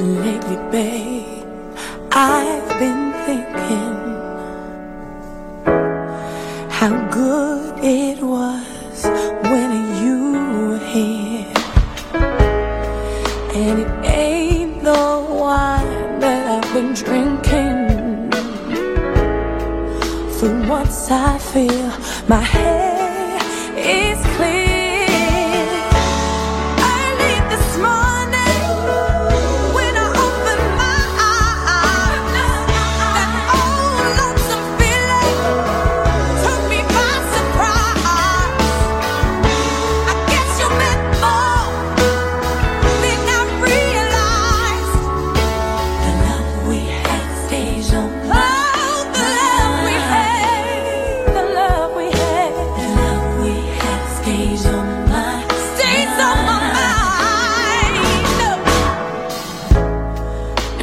Lately, babe, I've been thinking how good it was when you were here. And it ain't the wine that I've been drinking. For once I feel my head is clear.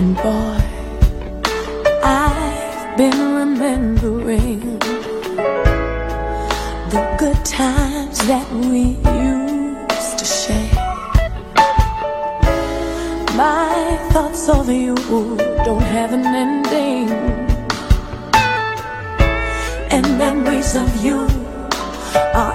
And boy, I've been remembering the good times that we used to share. My thoughts of you don't have an ending, and memories of you are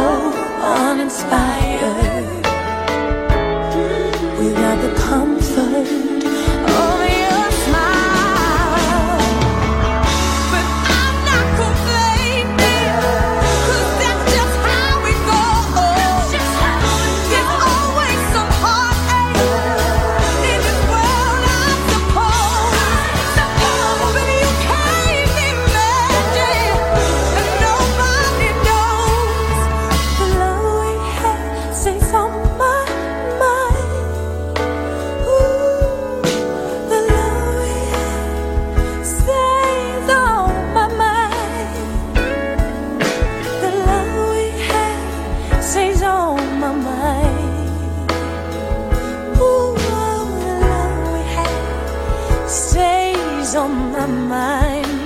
stays on my mind.